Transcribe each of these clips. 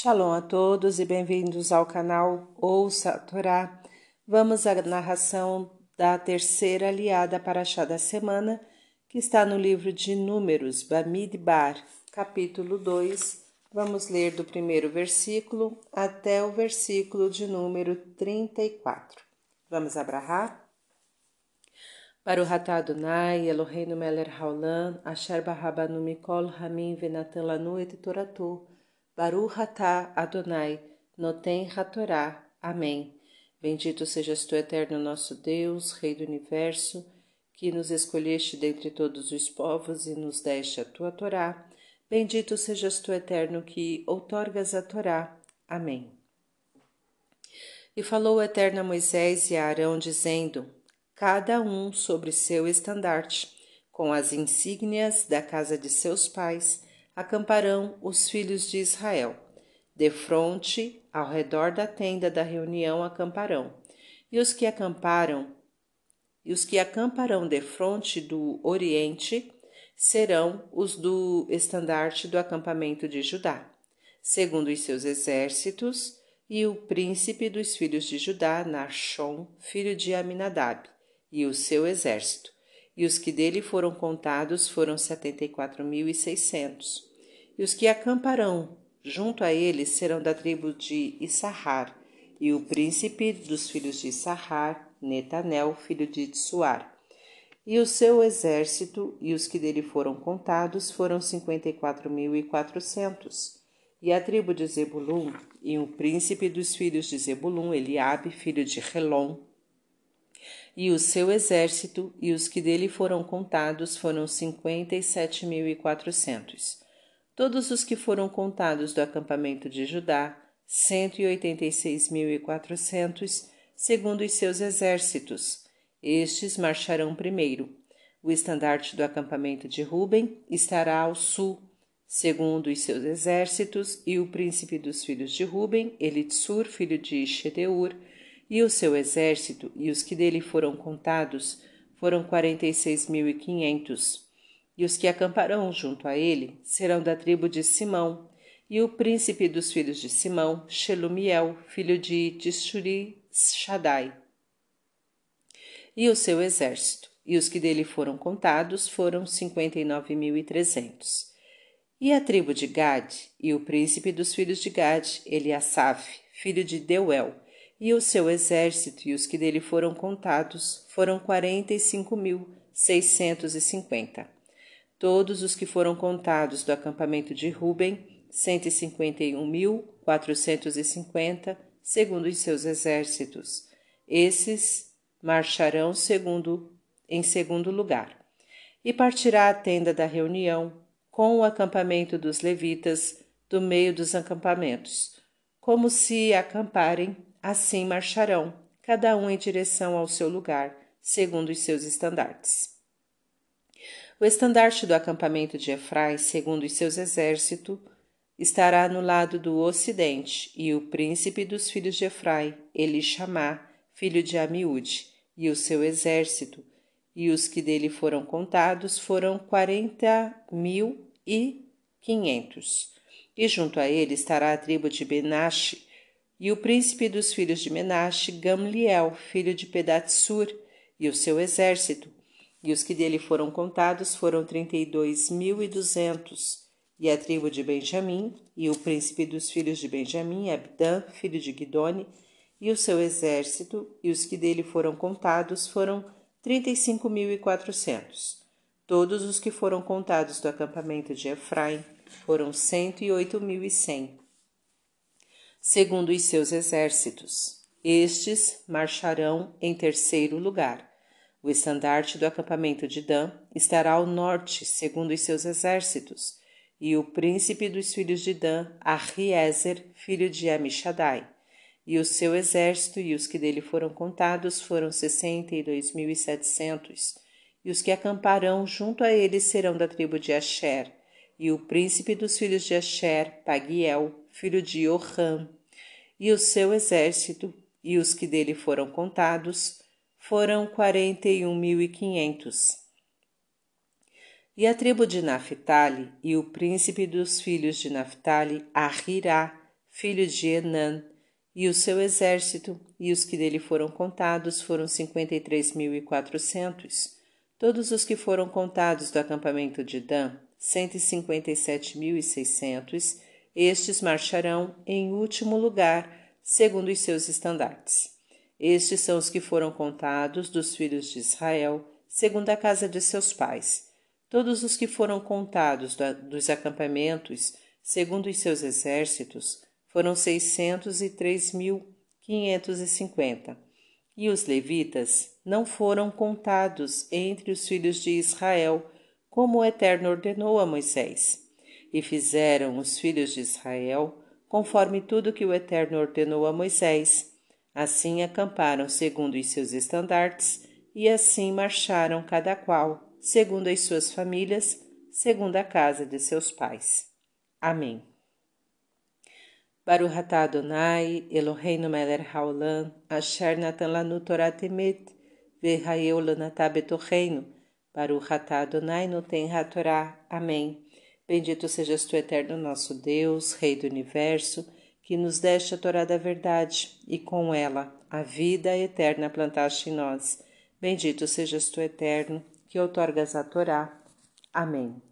Shalom a todos e bem-vindos ao canal Ouça a Torá. Vamos à narração da terceira aliada para chá da semana, que está no livro de Números, Bamidbar, capítulo 2. Vamos ler do primeiro versículo até o versículo de número 34. Vamos abrahar? Para o Ratá Adonai, Eloheinu Meler Haolam, Asher Barrabanu Mikol Ramin Venatan Lanu et Toratu, Baru Hatá Adonai, Noten Hatorá. Amém. Bendito sejas tu, eterno nosso Deus, Rei do Universo, que nos escolheste dentre todos os povos e nos deste a tua Torá. Bendito sejas tu, eterno, que outorgas a Torá. Amém. E falou o Eterno a Moisés e a Arão, dizendo: Cada um sobre seu estandarte, com as insígnias da casa de seus pais, acamparão os filhos de Israel. De fronte, ao redor da tenda da reunião acamparão. E os que acamparam, e os que acamparão de fronte do oriente serão os do estandarte do acampamento de Judá, segundo os seus exércitos, e o príncipe dos filhos de Judá, Narshon, filho de Aminadab, e o seu exército, e os que dele foram contados foram setenta e quatro mil e seiscentos e os que acamparão junto a ele serão da tribo de Issahar, e o príncipe dos filhos de Issahar, Netanel, filho de Tsuar. E o seu exército e os que dele foram contados foram cinquenta e quatro mil e quatrocentos. E a tribo de Zebulun, e o príncipe dos filhos de Zebulun, Eliabe, filho de Relom, e o seu exército e os que dele foram contados foram cinquenta e sete mil e quatrocentos todos os que foram contados do acampamento de Judá, cento e oitenta e seis mil e quatrocentos, segundo os seus exércitos. Estes marcharão primeiro. O estandarte do acampamento de Ruben estará ao sul, segundo os seus exércitos, e o príncipe dos filhos de Ruben, Elitsur, filho de Shedeur, e o seu exército, e os que dele foram contados, foram quarenta e seis mil e quinhentos. E os que acamparão junto a ele serão da tribo de Simão, e o príncipe dos filhos de Simão, Shelumiel, filho de Tishuri Shaddai, e o seu exército, e os que dele foram contados foram cinquenta e nove mil e trezentos. E a tribo de Gad, e o príncipe dos filhos de Gad, Eliasaf, filho de Deuel, e o seu exército, e os que dele foram contados, foram quarenta e cinco mil seiscentos e cinquenta todos os que foram contados do acampamento de Ruben, cento e cinquenta e um mil quatrocentos e cinquenta, segundo os seus exércitos. Esses marcharão segundo em segundo lugar. E partirá a tenda da reunião com o acampamento dos levitas do meio dos acampamentos. Como se acamparem, assim marcharão, cada um em direção ao seu lugar, segundo os seus estandartes. O estandarte do acampamento de Efrai, segundo os seus exércitos, estará no lado do ocidente, e o príncipe dos filhos de Efrai, Elishamá, filho de Amiúde, e o seu exército, e os que dele foram contados foram quarenta mil e quinhentos. E junto a ele estará a tribo de Benache, e o príncipe dos filhos de Menache, Gamliel, filho de Pedatsur, e o seu exército, e os que dele foram contados foram trinta e dois mil e duzentos. E a tribo de Benjamim, e o príncipe dos filhos de Benjamim, Abdã, filho de Guidone, e o seu exército, e os que dele foram contados foram trinta e cinco mil e quatrocentos. Todos os que foram contados do acampamento de Efraim foram cento e oito mil e cem. Segundo os seus exércitos, estes marcharão em terceiro lugar. O estandarte do acampamento de Dan estará ao norte, segundo os seus exércitos, e o príncipe dos filhos de Dan, Arriezer, filho de Amishadai. E o seu exército e os que dele foram contados foram sessenta e dois mil e setecentos. E os que acamparão junto a ele serão da tribo de Asher. E o príncipe dos filhos de Asher, Pagiel, filho de Oham. E o seu exército e os que dele foram contados foram quarenta e um mil e quinhentos. E a tribo de Naphtali e o príncipe dos filhos de Naphtali, Ahirá, filho de Enan, e o seu exército, e os que dele foram contados foram cinquenta e três mil e quatrocentos. Todos os que foram contados do acampamento de Dan, cento e cinquenta e sete mil e seiscentos, estes marcharão em último lugar, segundo os seus estandartes. Estes são os que foram contados dos filhos de Israel, segundo a casa de seus pais. Todos os que foram contados dos acampamentos, segundo os seus exércitos, foram seiscentos e três mil quinhentos e cinquenta. E os levitas não foram contados entre os filhos de Israel, como o Eterno ordenou a Moisés. E fizeram os filhos de Israel conforme tudo que o Eterno ordenou a Moisés. Assim acamparam segundo os seus estandartes, e assim marcharam cada qual, segundo as suas famílias, segundo a casa de seus pais. Amém. Baruch atah Adonai, Eloheinu melech haolam, asher natan lanu Torah temet, v'hayeu lanatah betocheinu. Baruch atah Adonai noten hatorá. Amém. Bendito sejas tu, eterno nosso Deus, Rei do Universo, que nos deste a Torá da verdade, e com ela a vida eterna plantaste em nós. Bendito sejas tu, eterno, que outorgas a Torá. Amém.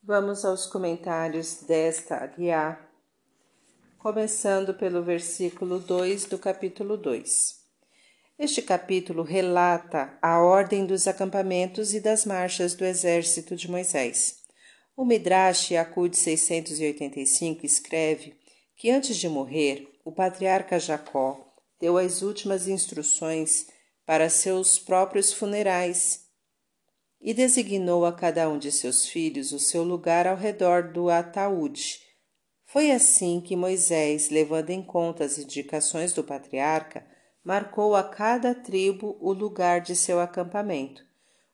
Vamos aos comentários desta guiá começando pelo versículo 2 do capítulo 2. Este capítulo relata a ordem dos acampamentos e das marchas do exército de Moisés. O Midrash Akud 685 escreve que antes de morrer, o patriarca Jacó deu as últimas instruções para seus próprios funerais e designou a cada um de seus filhos o seu lugar ao redor do ataúde foi assim que Moisés, levando em conta as indicações do patriarca, marcou a cada tribo o lugar de seu acampamento.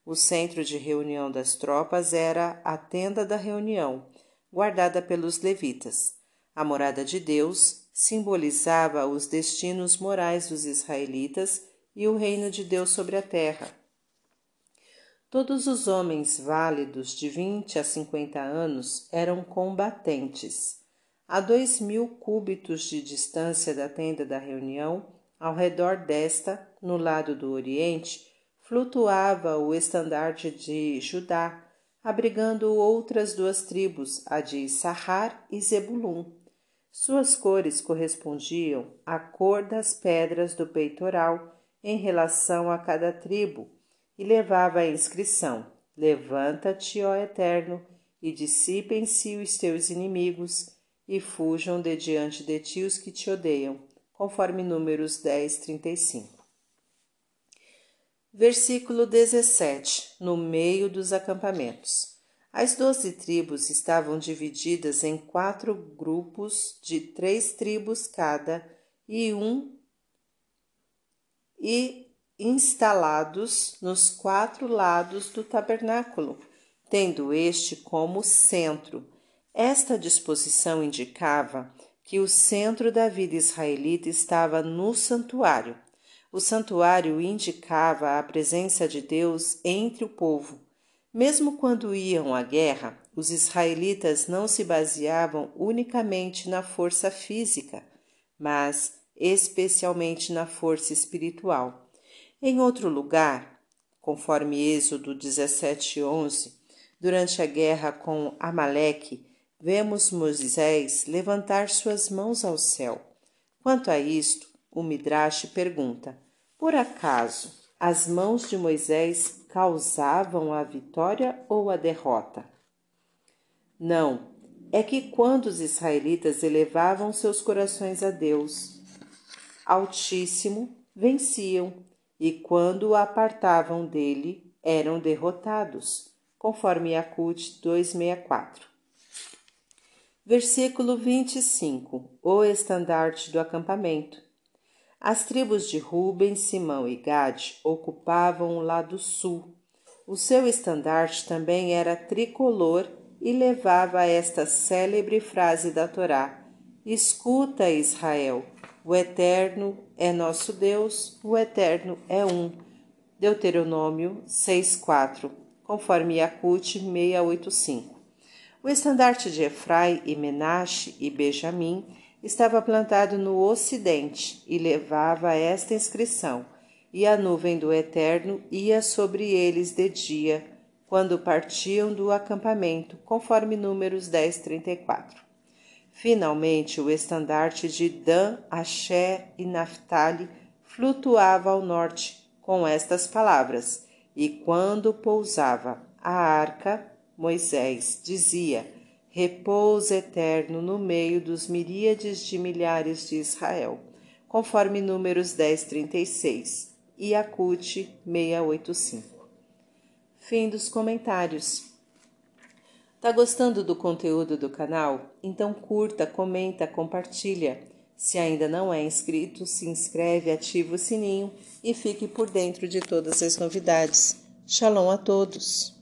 O centro de reunião das tropas era a tenda da reunião, guardada pelos levitas. A morada de Deus simbolizava os destinos morais dos israelitas e o reino de Deus sobre a terra. Todos os homens válidos de vinte a cinquenta anos eram combatentes. A dois mil cúbitos de distância da tenda da reunião, ao redor desta, no lado do oriente, flutuava o estandarte de Judá, abrigando outras duas tribos, a de Sahar e Zebulun. Suas cores correspondiam à cor das pedras do peitoral em relação a cada tribo, e levava a inscrição: Levanta-te, ó Eterno, e dissipem-se os teus inimigos e fujam de diante de ti os que te odeiam, conforme Números 10, 35. Versículo 17 No meio dos acampamentos. As doze tribos estavam divididas em quatro grupos de três tribos cada e um e instalados nos quatro lados do tabernáculo, tendo este como centro esta disposição indicava que o centro da vida israelita estava no santuário. O santuário indicava a presença de Deus entre o povo. Mesmo quando iam à guerra, os israelitas não se baseavam unicamente na força física, mas especialmente na força espiritual. Em outro lugar, conforme Êxodo 17:11, durante a guerra com Amaleque, vemos Moisés levantar suas mãos ao céu. Quanto a isto, o Midrash pergunta: por acaso as mãos de Moisés causavam a vitória ou a derrota? Não, é que quando os israelitas elevavam seus corações a Deus Altíssimo, venciam, e quando o apartavam dele, eram derrotados, conforme Yakut 264. Versículo 25 O estandarte do acampamento. As tribos de Ruben, Simão e Gade ocupavam o lado sul. O seu estandarte também era tricolor e levava esta célebre frase da Torá: Escuta, Israel, o Eterno é nosso Deus, o Eterno é um. Deuteronômio 6:4, conforme Yakut 685. O estandarte de Efrai e Menache e Benjamim estava plantado no ocidente e levava esta inscrição: E a nuvem do Eterno ia sobre eles de dia, quando partiam do acampamento, conforme Números 10, 34. Finalmente, o estandarte de Dan, Asher e Naphtali flutuava ao norte, com estas palavras: E quando pousava a arca, Moisés dizia: Repouso eterno no meio dos miríades de milhares de Israel, conforme Números 10, 36 e Acute 685. Fim dos comentários. Tá gostando do conteúdo do canal? Então curta, comenta, compartilha. Se ainda não é inscrito, se inscreve, ativa o sininho e fique por dentro de todas as novidades. Shalom a todos!